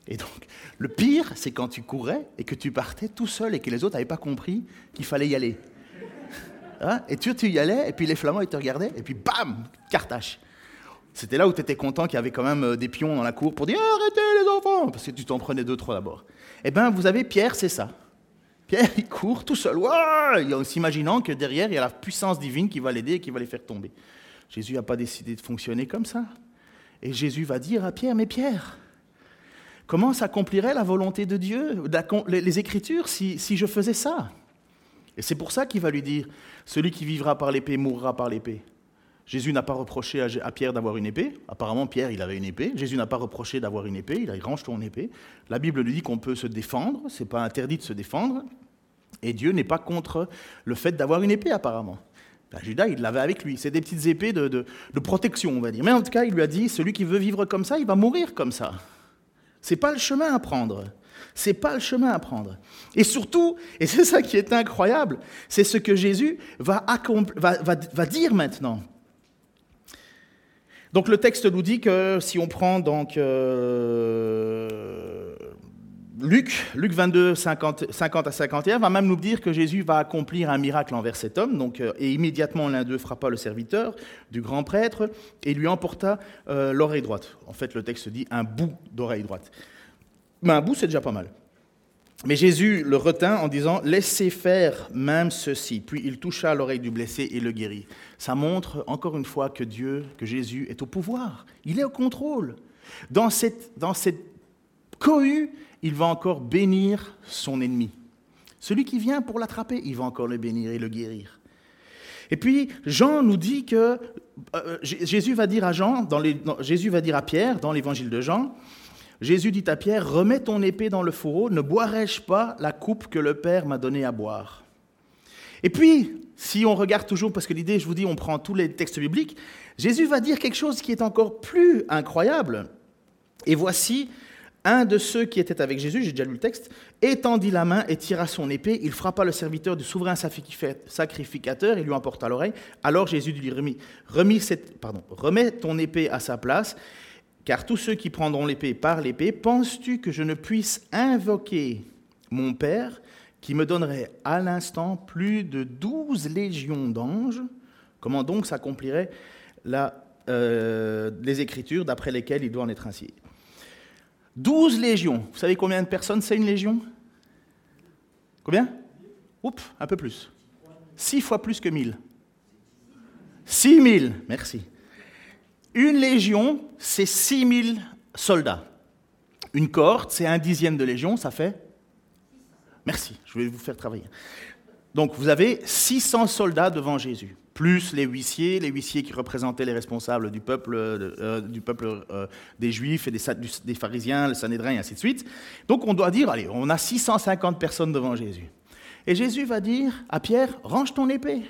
Et donc, le pire, c'est quand tu courais et que tu partais tout seul et que les autres n'avaient pas compris qu'il fallait y aller. Hein? Et tu, tu y allais, et puis les Flamands, ils te regardaient, et puis bam, cartache. C'était là où tu étais content qu'il y avait quand même euh, des pions dans la cour pour dire arrêtez les enfants, parce que tu t'en prenais deux, trois d'abord. Eh bien, vous avez Pierre, c'est ça. Pierre, il court tout seul, en s'imaginant que derrière, il y a la puissance divine qui va l'aider et qui va les faire tomber. Jésus n'a pas décidé de fonctionner comme ça. Et Jésus va dire à Pierre, mais Pierre, comment s'accomplirait la volonté de Dieu, les Écritures, si, si je faisais ça? Et c'est pour ça qu'il va lui dire, celui qui vivra par l'épée mourra par l'épée. Jésus n'a pas reproché à Pierre d'avoir une épée. Apparemment, Pierre, il avait une épée. Jésus n'a pas reproché d'avoir une épée. Il a range ton épée. La Bible lui dit qu'on peut se défendre. Ce n'est pas interdit de se défendre. Et Dieu n'est pas contre le fait d'avoir une épée, apparemment. Ben, Judas, il l'avait avec lui. C'est des petites épées de, protection, on va dire. Mais en tout cas, il lui a dit celui qui veut vivre comme ça, il va mourir comme ça. C'est pas le chemin à prendre. C'est pas le chemin à prendre. Et surtout, et c'est ça qui est incroyable, c'est ce que Jésus va dire maintenant. Donc le texte nous dit que si on prend donc euh, Luc, Luc 22, 50, à 51, va même nous dire que Jésus va accomplir un miracle envers cet homme, donc, euh, et immédiatement l'un d'eux frappa le serviteur du grand prêtre et lui emporta euh, l'oreille droite. En fait, le texte dit un bout d'oreille droite. Mais un bout, c'est déjà pas mal. Mais Jésus le retint en disant Laissez faire même ceci. Puis il toucha l'oreille du blessé et le guérit. Ça montre encore une fois que Dieu, que Jésus est au pouvoir. Il est au contrôle. Dans cette, dans cette cohue, il va encore bénir son ennemi. Celui qui vient pour l'attraper, il va encore le bénir et le guérir. Et puis Jean nous dit que euh, Jésus va dire à Jean, dans Jésus va dire à Pierre dans l'évangile de Jean, Jésus dit à Pierre, remets ton épée dans le fourreau, ne boirai-je pas la coupe que le Père m'a donnée à boire? Et puis, si on regarde toujours, parce que l'idée, je vous dis, on prend tous les textes bibliques, Jésus va dire quelque chose qui est encore plus incroyable. Et voici un de ceux qui étaient avec Jésus, j'ai déjà lu le texte, étendit la main et tira son épée. Il frappa le serviteur du souverain sacrificateur et lui emporta l'oreille. Alors Jésus lui remit, remis pardon, remets ton épée à sa place. Car tous ceux qui prendront l'épée par l'épée, penses-tu que je ne puisse invoquer mon Père qui me donnerait à l'instant plus de douze légions d'anges? Comment donc s'accomplirait euh, les Écritures d'après lesquelles il doit en être ainsi? Douze légions. Vous savez combien de personnes c'est une légion? Combien? Oups, un peu plus. Six fois plus que mille. Six mille, merci. Une légion, c'est 6000 soldats. Une cohorte, c'est un dixième de légion, ça fait Merci, je vais vous faire travailler. Donc vous avez 600 soldats devant Jésus, plus les huissiers, les huissiers qui représentaient les responsables du peuple, euh, peuple euh, des Juifs et des, des, pharisiens, le Sanhédrin et ainsi de suite. Donc on doit dire, allez, on a 650 personnes devant Jésus. Et Jésus va dire à Pierre, range ton épée.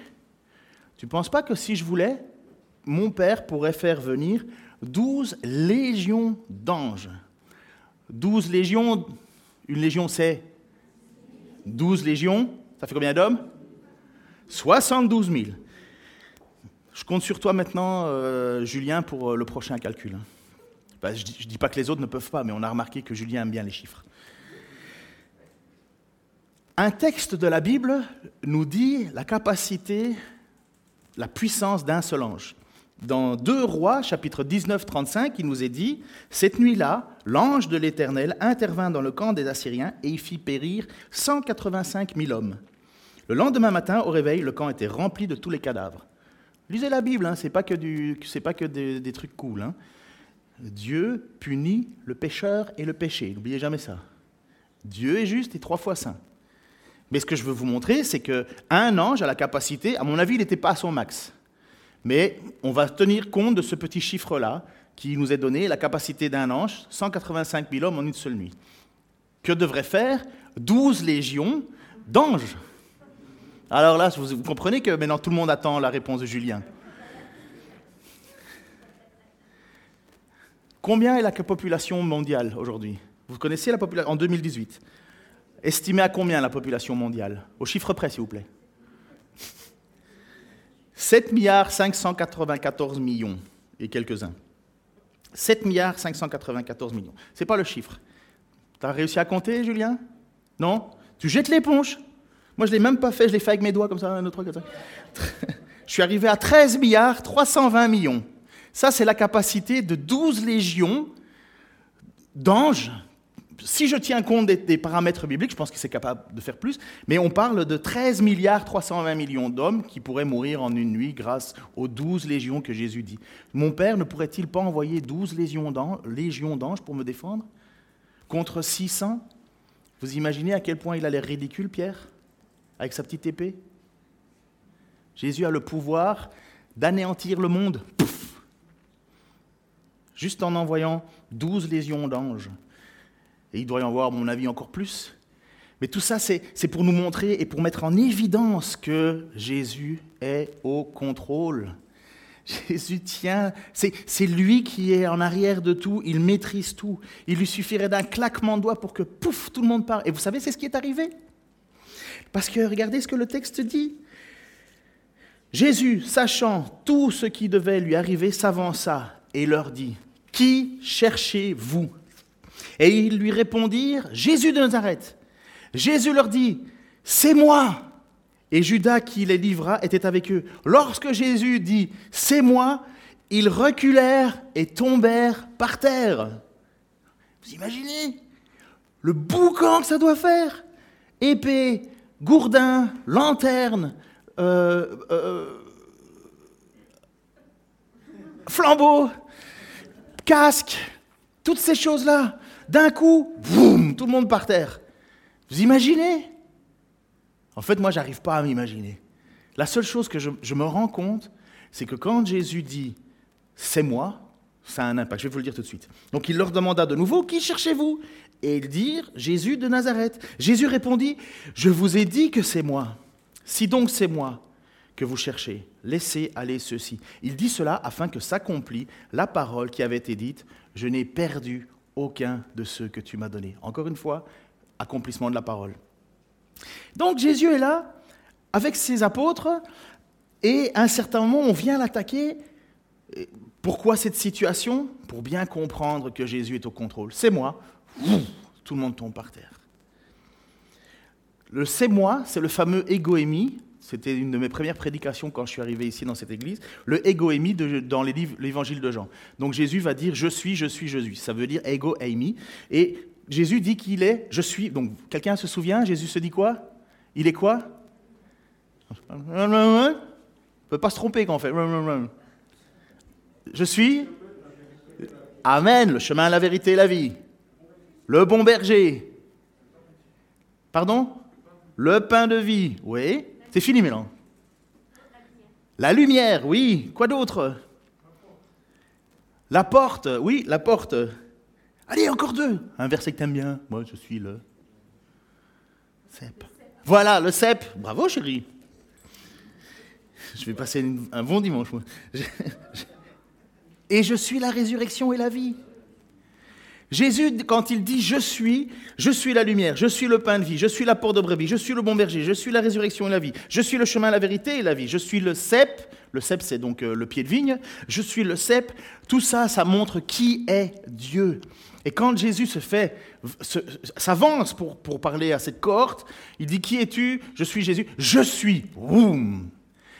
Tu ne penses pas que si je voulais, mon Père pourrait faire venir 12 légions d'anges. 12 légions, une légion c'est 12 légions, ça fait combien d'hommes? 72 000. Je compte sur toi maintenant, euh, Julien, pour euh, le prochain calcul. Hein. Bah, je ne dis pas que les autres ne peuvent pas, mais on a remarqué que Julien aime bien les chiffres. Un texte de la Bible nous dit la capacité, la puissance d'un seul ange. Dans 2 Rois, chapitre 19, 35, il nous est dit Cette nuit-là, l'ange de l'Éternel intervint dans le camp des Assyriens et y fit périr 185 000 hommes. Le lendemain matin, au réveil, le camp était rempli de tous les cadavres. Lisez la Bible, hein, ce n'est pas que, du, pas que des, trucs cool. Hein. Dieu punit le pécheur et le péché. N'oubliez jamais ça. Dieu est juste et trois fois saint. Mais ce que je veux vous montrer, c'est qu'un ange a la capacité, à mon avis, il n'était pas à son max. Mais on va tenir compte de ce petit chiffre-là qui nous est donné, la capacité d'un ange, 185 000 hommes en une seule nuit. Que devraient faire 12 légions d'anges? Alors là, vous comprenez que maintenant tout le monde attend la réponse de Julien. Combien est la population mondiale aujourd'hui? Vous connaissez la population en 2018 Estimez à combien la population mondiale? Au chiffre près, s'il vous plaît. 7 milliards 594 millions et quelques-uns. 7 milliards 594 millions. Ce n'est pas le chiffre. Tu as réussi à compter, Julien? Non? Tu jettes l'éponge? Moi, je ne l'ai même pas fait, je l'ai fait avec mes doigts comme ça. Un, autre, je suis arrivé à 13 milliards 320 millions. Ça, c'est la capacité de 12 légions d'anges. Si je tiens compte des, paramètres bibliques, je pense que c'est capable de faire plus, mais on parle de 13 milliards 320 millions d'hommes qui pourraient mourir en une nuit grâce aux 12 légions que Jésus dit. Mon Père ne pourrait-il pas envoyer 12 légions d'anges pour me défendre? Contre 600 Vous imaginez à quel point il a l'air ridicule, Pierre, avec sa petite épée? Jésus a le pouvoir d'anéantir le monde. Juste en envoyant douze légions d'anges. Et il doit y en avoir, mon avis, encore plus. Mais tout ça, c'est pour nous montrer et pour mettre en évidence que Jésus est au contrôle. Jésus tient, c'est lui qui est en arrière de tout, il maîtrise tout. Il lui suffirait d'un claquement de doigts pour que, pouf, tout le monde part. Et vous savez, c'est ce qui est arrivé. Parce que regardez ce que le texte dit. Jésus, sachant tout ce qui devait lui arriver, s'avança et leur dit, qui cherchez-vous? Et ils lui répondirent, Jésus de Nazareth. Jésus leur dit, c'est moi. Et Judas qui les livra était avec eux. Lorsque Jésus dit, c'est moi, ils reculèrent et tombèrent par terre. Vous imaginez le boucan que ça doit faire? Épée, gourdin, lanterne, euh, euh, flambeau, casque, toutes ces choses-là, d'un coup, boum, tout le monde par terre. Vous imaginez? En fait, moi, j'arrive pas à m'imaginer. La seule chose que je, je me rends compte, c'est que quand Jésus dit c'est moi, ça a un impact. Je vais vous le dire tout de suite. Donc il leur demanda de nouveau Qui cherchez-vous? Et ils dirent Jésus de Nazareth. Jésus répondit Je vous ai dit que c'est moi. Si donc c'est moi, que vous cherchez. Laissez aller ceci. Il dit cela afin que s'accomplisse la parole qui avait été dite, je n'ai perdu aucun de ceux que tu m'as donnés. Encore une fois, accomplissement de la parole. Donc Jésus est là avec ses apôtres et à un certain moment on vient l'attaquer. Pourquoi cette situation? Pour bien comprendre que Jésus est au contrôle. C'est moi. Tout le monde tombe par terre. Le c'est moi, c'est le fameux égoémie c'était une de mes premières prédications quand je suis arrivé ici dans cette église. Le ego émi dans l'évangile de Jean. Donc Jésus va dire je suis, je suis, je. Ça veut dire ego émi. Et Jésus dit qu'il est je suis. Donc quelqu'un se souvient Jésus se dit quoi? Il est quoi? On ne peut pas se tromper quand on fait. Je suis. Amen, le chemin, la vérité et la vie. Le bon berger. Pardon? Le pain de vie. Oui. C'est fini maintenant. La lumière, oui. Quoi d'autre? La porte, oui, la porte. Allez, encore deux. Un verset que t'aimes bien. Moi, je suis le cep. Voilà, le cep. Bravo, chérie. Je vais passer un bon dimanche. Et je suis la résurrection et la vie. Jésus, quand il dit je suis, je suis la lumière, je suis le pain de vie, je suis la porte de brebis, je suis le bon berger, je suis la résurrection et la vie, je suis le chemin, la vérité et la vie, je suis le cep, le cep c'est donc euh, le pied de vigne, je suis le cep, tout ça, ça montre qui est Dieu. Et quand Jésus se fait, s'avance pour, pour parler à cette cohorte, il dit Qui es-tu? Je suis Jésus. Je suis.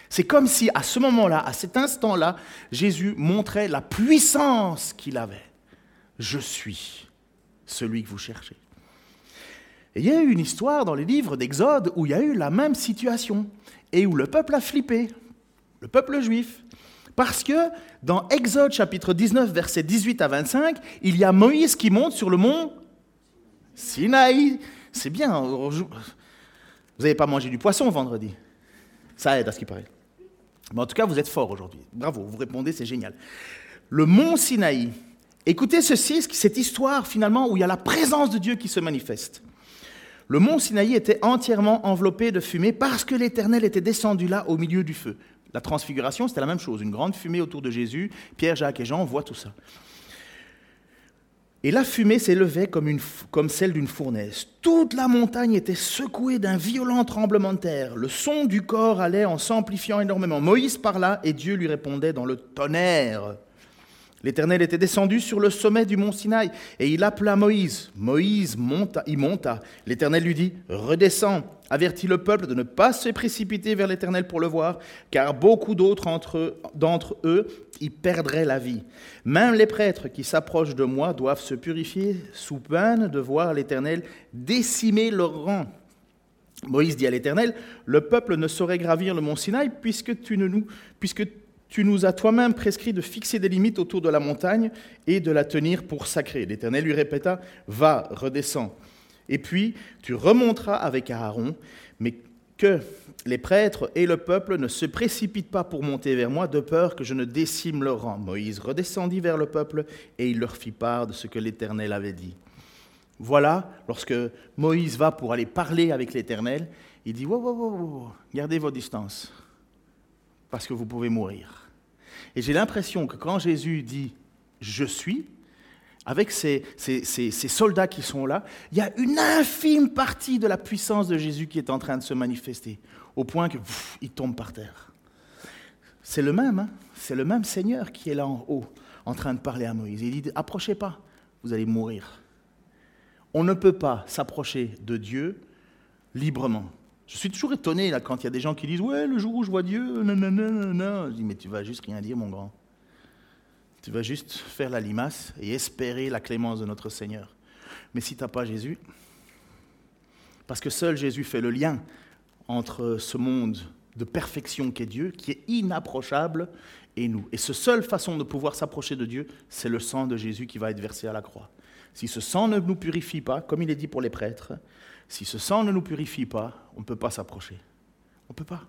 C'est comme si à ce moment-là, à cet instant-là, Jésus montrait la puissance qu'il avait. Je suis celui que vous cherchez. Et il y a eu une histoire dans les livres d'Exode où il y a eu la même situation et où le peuple a flippé, le peuple juif. Parce que dans Exode chapitre 19, versets 18 à 25, il y a Moïse qui monte sur le mont Sinaï. C'est bien. Vous n'avez pas mangé du poisson vendredi. Ça aide à ce qui paraît. Mais en tout cas, vous êtes fort aujourd'hui. Bravo, vous répondez, c'est génial. Le mont Sinaï, Écoutez ceci, cette histoire finalement où il y a la présence de Dieu qui se manifeste. Le mont Sinaï était entièrement enveloppé de fumée parce que l'Éternel était descendu là au milieu du feu. La transfiguration, c'était la même chose, une grande fumée autour de Jésus. Pierre, Jacques et Jean voient tout ça. Et la fumée s'élevait comme, celle d'une fournaise. Toute la montagne était secouée d'un violent tremblement de terre. Le son du corps allait en s'amplifiant énormément. Moïse parla et Dieu lui répondait dans le tonnerre. L'Éternel était descendu sur le sommet du mont Sinaï et il appela Moïse. Moïse monta, y monta. L'Éternel lui dit Redescends, avertis le peuple de ne pas se précipiter vers l'Éternel pour le voir, car beaucoup d'autres d'entre eux y perdraient la vie. Même les prêtres qui s'approchent de moi doivent se purifier sous peine de voir l'Éternel décimer leur rang. Moïse dit à l'Éternel Le peuple ne saurait gravir le mont Sinaï puisque tu ne nous, tu nous as toi-même prescrit de fixer des limites autour de la montagne et de la tenir pour sacrée. L'Éternel lui répéta, Va, redescends. Et puis tu remonteras avec Aaron, mais que les prêtres et le peuple ne se précipitent pas pour monter vers moi, de peur que je ne décime leur rang. Moïse redescendit vers le peuple et il leur fit part de ce que l'Éternel avait dit. Voilà, lorsque Moïse va pour aller parler avec l'Éternel, il dit gardez vos distances parce que vous pouvez mourir. Et j'ai l'impression que quand Jésus dit je suis, avec ces, soldats qui sont là, il y a une infime partie de la puissance de Jésus qui est en train de se manifester, au point que il tombe par terre. C'est le même, hein. c'est le même Seigneur qui est là en haut, en train de parler à Moïse. Il dit approchez pas, vous allez mourir. On ne peut pas s'approcher de Dieu librement. Je suis toujours étonné là, quand il y a des gens qui disent Ouais, le jour où je vois Dieu, non, non. Je dis Mais tu vas juste rien dire, mon grand. Tu vas juste faire la limace et espérer la clémence de notre Seigneur. Mais si tu n'as pas Jésus, parce que seul Jésus fait le lien entre ce monde de perfection qu'est Dieu, qui est inapprochable, et nous. Et ce seule façon de pouvoir s'approcher de Dieu, c'est le sang de Jésus qui va être versé à la croix. Si ce sang ne nous purifie pas, comme il est dit pour les prêtres, si ce sang ne nous purifie pas, on ne peut pas s'approcher. On ne peut pas.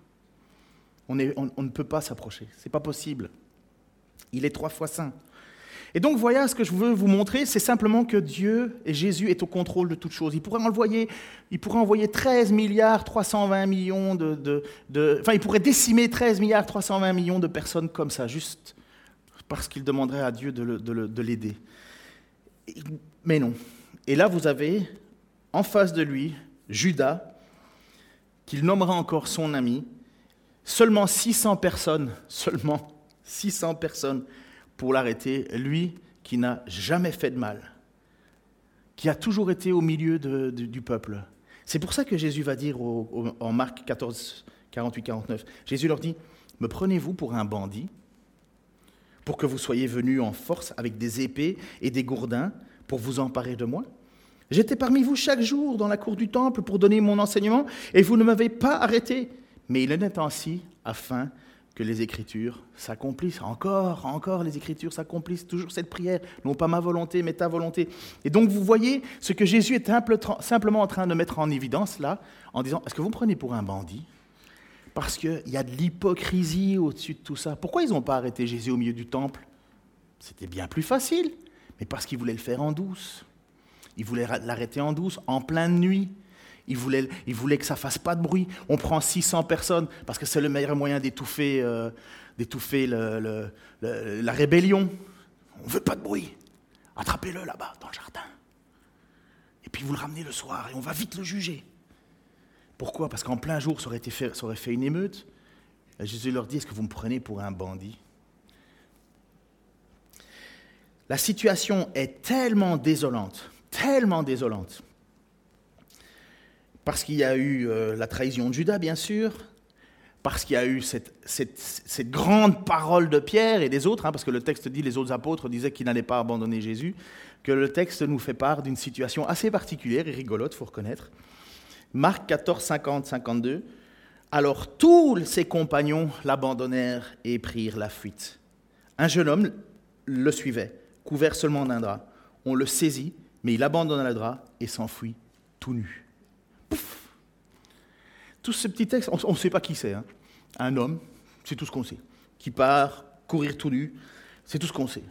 On, ne peut pas s'approcher. Ce n'est pas possible. Il est trois fois saint. Et donc, voilà ce que je veux vous montrer, c'est simplement que Dieu et Jésus est au contrôle de toutes choses. Il pourrait envoyer, il pourrait envoyer 13 milliards 320 millions de, Enfin, il pourrait décimer 13 milliards 320 millions de personnes comme ça, juste parce qu'il demanderait à Dieu de l'aider. Mais non. Et là, vous avez en face de lui Judas, qu'il nommera encore son ami, seulement 600 personnes, seulement 600 personnes pour l'arrêter, lui qui n'a jamais fait de mal, qui a toujours été au milieu du peuple. C'est pour ça que Jésus va dire en Marc 14, 48, 49, Jésus leur dit, me prenez-vous pour un bandit pour que vous soyez venus en force avec des épées et des gourdins pour vous emparer de moi? J'étais parmi vous chaque jour dans la cour du temple pour donner mon enseignement, et vous ne m'avez pas arrêté. Mais il en est ainsi afin que les Écritures s'accomplissent. Encore, encore, les Écritures s'accomplissent. Toujours cette prière, non pas ma volonté, mais ta volonté. Et donc vous voyez ce que Jésus est simplement en train de mettre en évidence là, en disant, est-ce que vous me prenez pour un bandit? Parce qu'il y a de l'hypocrisie au-dessus de tout ça. Pourquoi ils n'ont pas arrêté Jésus au milieu du temple? C'était bien plus facile, mais parce qu'ils voulaient le faire en douce. Il voulait l'arrêter en douce, en pleine nuit. Il voulait, que ça fasse pas de bruit. On prend 600 personnes parce que c'est le meilleur moyen d'étouffer, euh, la rébellion. On ne veut pas de bruit. Attrapez-le là-bas, dans le jardin. Et puis vous le ramenez le soir et on va vite le juger. Pourquoi? Parce qu'en plein jour, ça aurait, fait, une émeute. Jésus leur dit, est-ce que vous me prenez pour un bandit? La situation est tellement désolante, tellement désolante, parce qu'il y a eu euh, la trahison de Judas, bien sûr, parce qu'il y a eu cette, grande parole de Pierre et des autres, hein, parce que le texte dit les autres apôtres disaient qu'ils n'allaient pas abandonner Jésus, que le texte nous fait part d'une situation assez particulière et rigolote, faut reconnaître. Marc 14, 50, 52. Alors tous ses compagnons l'abandonnèrent et prirent la fuite. Un jeune homme le suivait, couvert seulement d'un drap. On le saisit, mais il abandonna le drap et s'enfuit tout nu. Pouf Tous ces petits textes, on ne sait pas qui c'est. Hein. Un homme, c'est tout ce qu'on sait, qui part courir tout nu, c'est tout ce qu'on sait.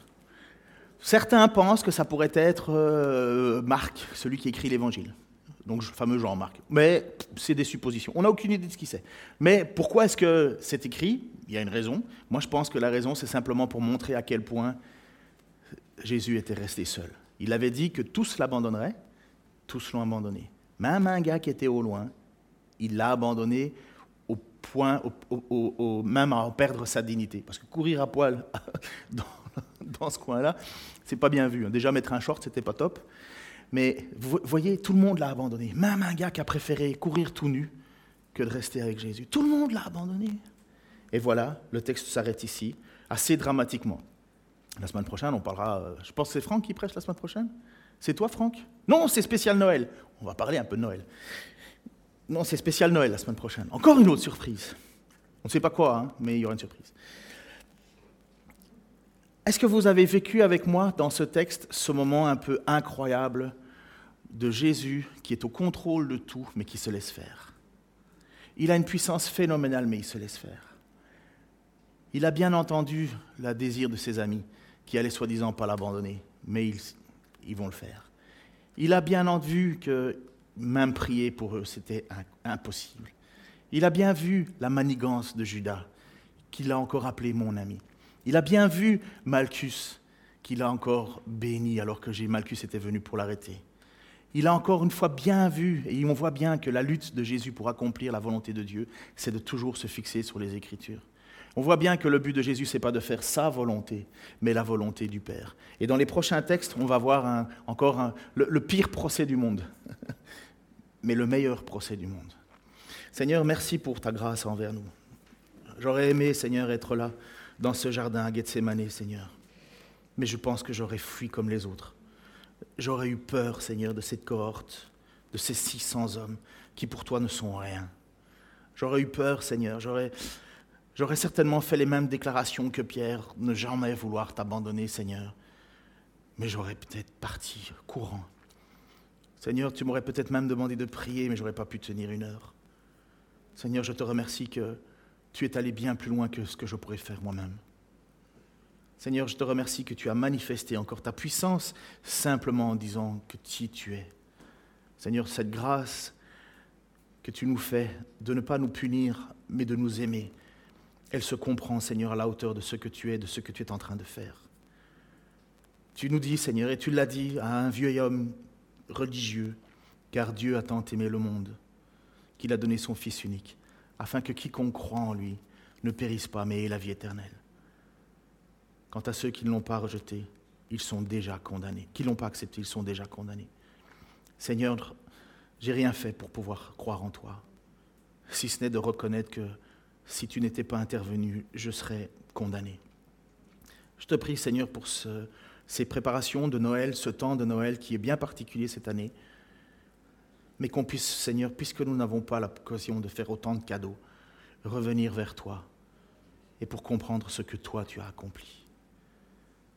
Certains pensent que ça pourrait être euh, Marc, celui qui écrit l'Évangile donc le fameux Jean-Marc. Mais c'est des suppositions. On n'a aucune idée de ce qui c'est. Mais pourquoi est-ce que c'est écrit? Il y a une raison. Moi, je pense que la raison, c'est simplement pour montrer à quel point Jésus était resté seul. Il avait dit que tous l'abandonneraient, tous l'ont abandonné. Même un gars qui était au loin, il l'a abandonné au point, même à en perdre sa dignité. Parce que courir à poil dans, ce coin-là, c'est pas bien vu. Déjà mettre un short, c'était pas top. Mais vous voyez, tout le monde l'a abandonné. Même un gars qui a préféré courir tout nu que de rester avec Jésus. Tout le monde l'a abandonné. Et voilà, le texte s'arrête ici, assez dramatiquement. La semaine prochaine, on parlera. Euh, je pense que c'est Franck qui prêche la semaine prochaine? C'est toi, Franck? Non, c'est spécial Noël. On va parler un peu de Noël. Non, c'est spécial Noël la semaine prochaine. Encore une autre surprise. On ne sait pas quoi, hein, mais il y aura une surprise. Est-ce que vous avez vécu avec moi dans ce texte ce moment un peu incroyable de Jésus qui est au contrôle de tout, mais qui se laisse faire? Il a une puissance phénoménale, mais il se laisse faire. Il a bien entendu le désir de ses amis, qui allaient soi-disant pas l'abandonner, mais ils, ils, vont le faire. Il a bien vu que même prier pour eux, c'était impossible. Il a bien vu la manigance de Judas, qu'il a encore appelé mon ami. Il a bien vu Malchus, qu'il a encore béni alors que Malchus était venu pour l'arrêter. Il a encore une fois bien vu, et on voit bien que la lutte de Jésus pour accomplir la volonté de Dieu, c'est de toujours se fixer sur les Écritures. On voit bien que le but de Jésus, ce n'est pas de faire sa volonté, mais la volonté du Père. Et dans les prochains textes, on va voir encore le pire procès du monde, mais le meilleur procès du monde. Seigneur, merci pour ta grâce envers nous. J'aurais aimé, Seigneur, être là dans ce jardin à Gethsemane, Seigneur. Mais je pense que j'aurais fui comme les autres. J'aurais eu peur, Seigneur, de cette cohorte, de ces 600 hommes qui pour toi ne sont rien. J'aurais eu peur, Seigneur. J'aurais, j'aurais certainement fait les mêmes déclarations que Pierre, ne jamais vouloir t'abandonner, Seigneur. Mais j'aurais peut-être parti courant. Seigneur, tu m'aurais peut-être même demandé de prier, mais j'aurais pas pu tenir une heure. Seigneur, je te remercie que tu es allé bien plus loin que ce que je pourrais faire moi-même. Seigneur, je te remercie que tu as manifesté encore ta puissance simplement en disant que qui tu es. Seigneur, cette grâce que tu nous fais de ne pas nous punir, mais de nous aimer, elle se comprend, Seigneur, à la hauteur de ce que tu es, de ce que tu es en train de faire. Tu nous dis, Seigneur, et tu l'as dit à un vieux homme religieux, car Dieu a tant aimé le monde qu'il a donné son Fils unique afin que quiconque croit en lui ne périsse pas, mais ait la vie éternelle. Quant à ceux qui ne l'ont pas rejeté, ils sont déjà condamnés. Qui ne l'ont pas accepté, ils sont déjà condamnés. Seigneur, j'ai rien fait pour pouvoir croire en toi, si ce n'est de reconnaître que si tu n'étais pas intervenu, je serais condamné. Je te prie, Seigneur, pour ces préparations de Noël, ce temps de Noël qui est bien particulier cette année mais qu'on puisse, Seigneur, puisque nous n'avons pas l'occasion de faire autant de cadeaux, revenir vers toi et pour comprendre ce que toi tu as accompli.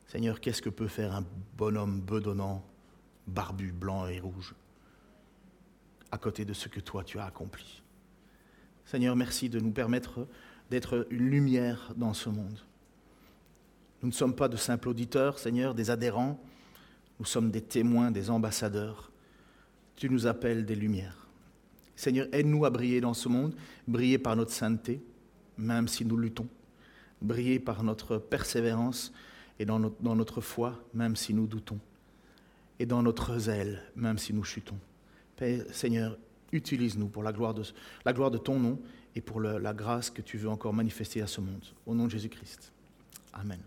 Seigneur, qu'est-ce que peut faire un bonhomme bedonnant, barbu, blanc et rouge, à côté de ce que toi tu as accompli? Seigneur, merci de nous permettre d'être une lumière dans ce monde. Nous ne sommes pas de simples auditeurs, Seigneur, des adhérents, nous sommes des témoins, des ambassadeurs tu nous appelles des lumières. Seigneur, aide-nous à briller dans ce monde, briller par notre sainteté, même si nous luttons, briller par notre persévérance et dans notre, dans notre foi, même si nous doutons, et dans notre zèle, même si nous chutons. Père, Seigneur, utilise-nous pour la gloire, de, la gloire de ton nom et pour la grâce que tu veux encore manifester à ce monde. Au nom de Jésus-Christ. Amen.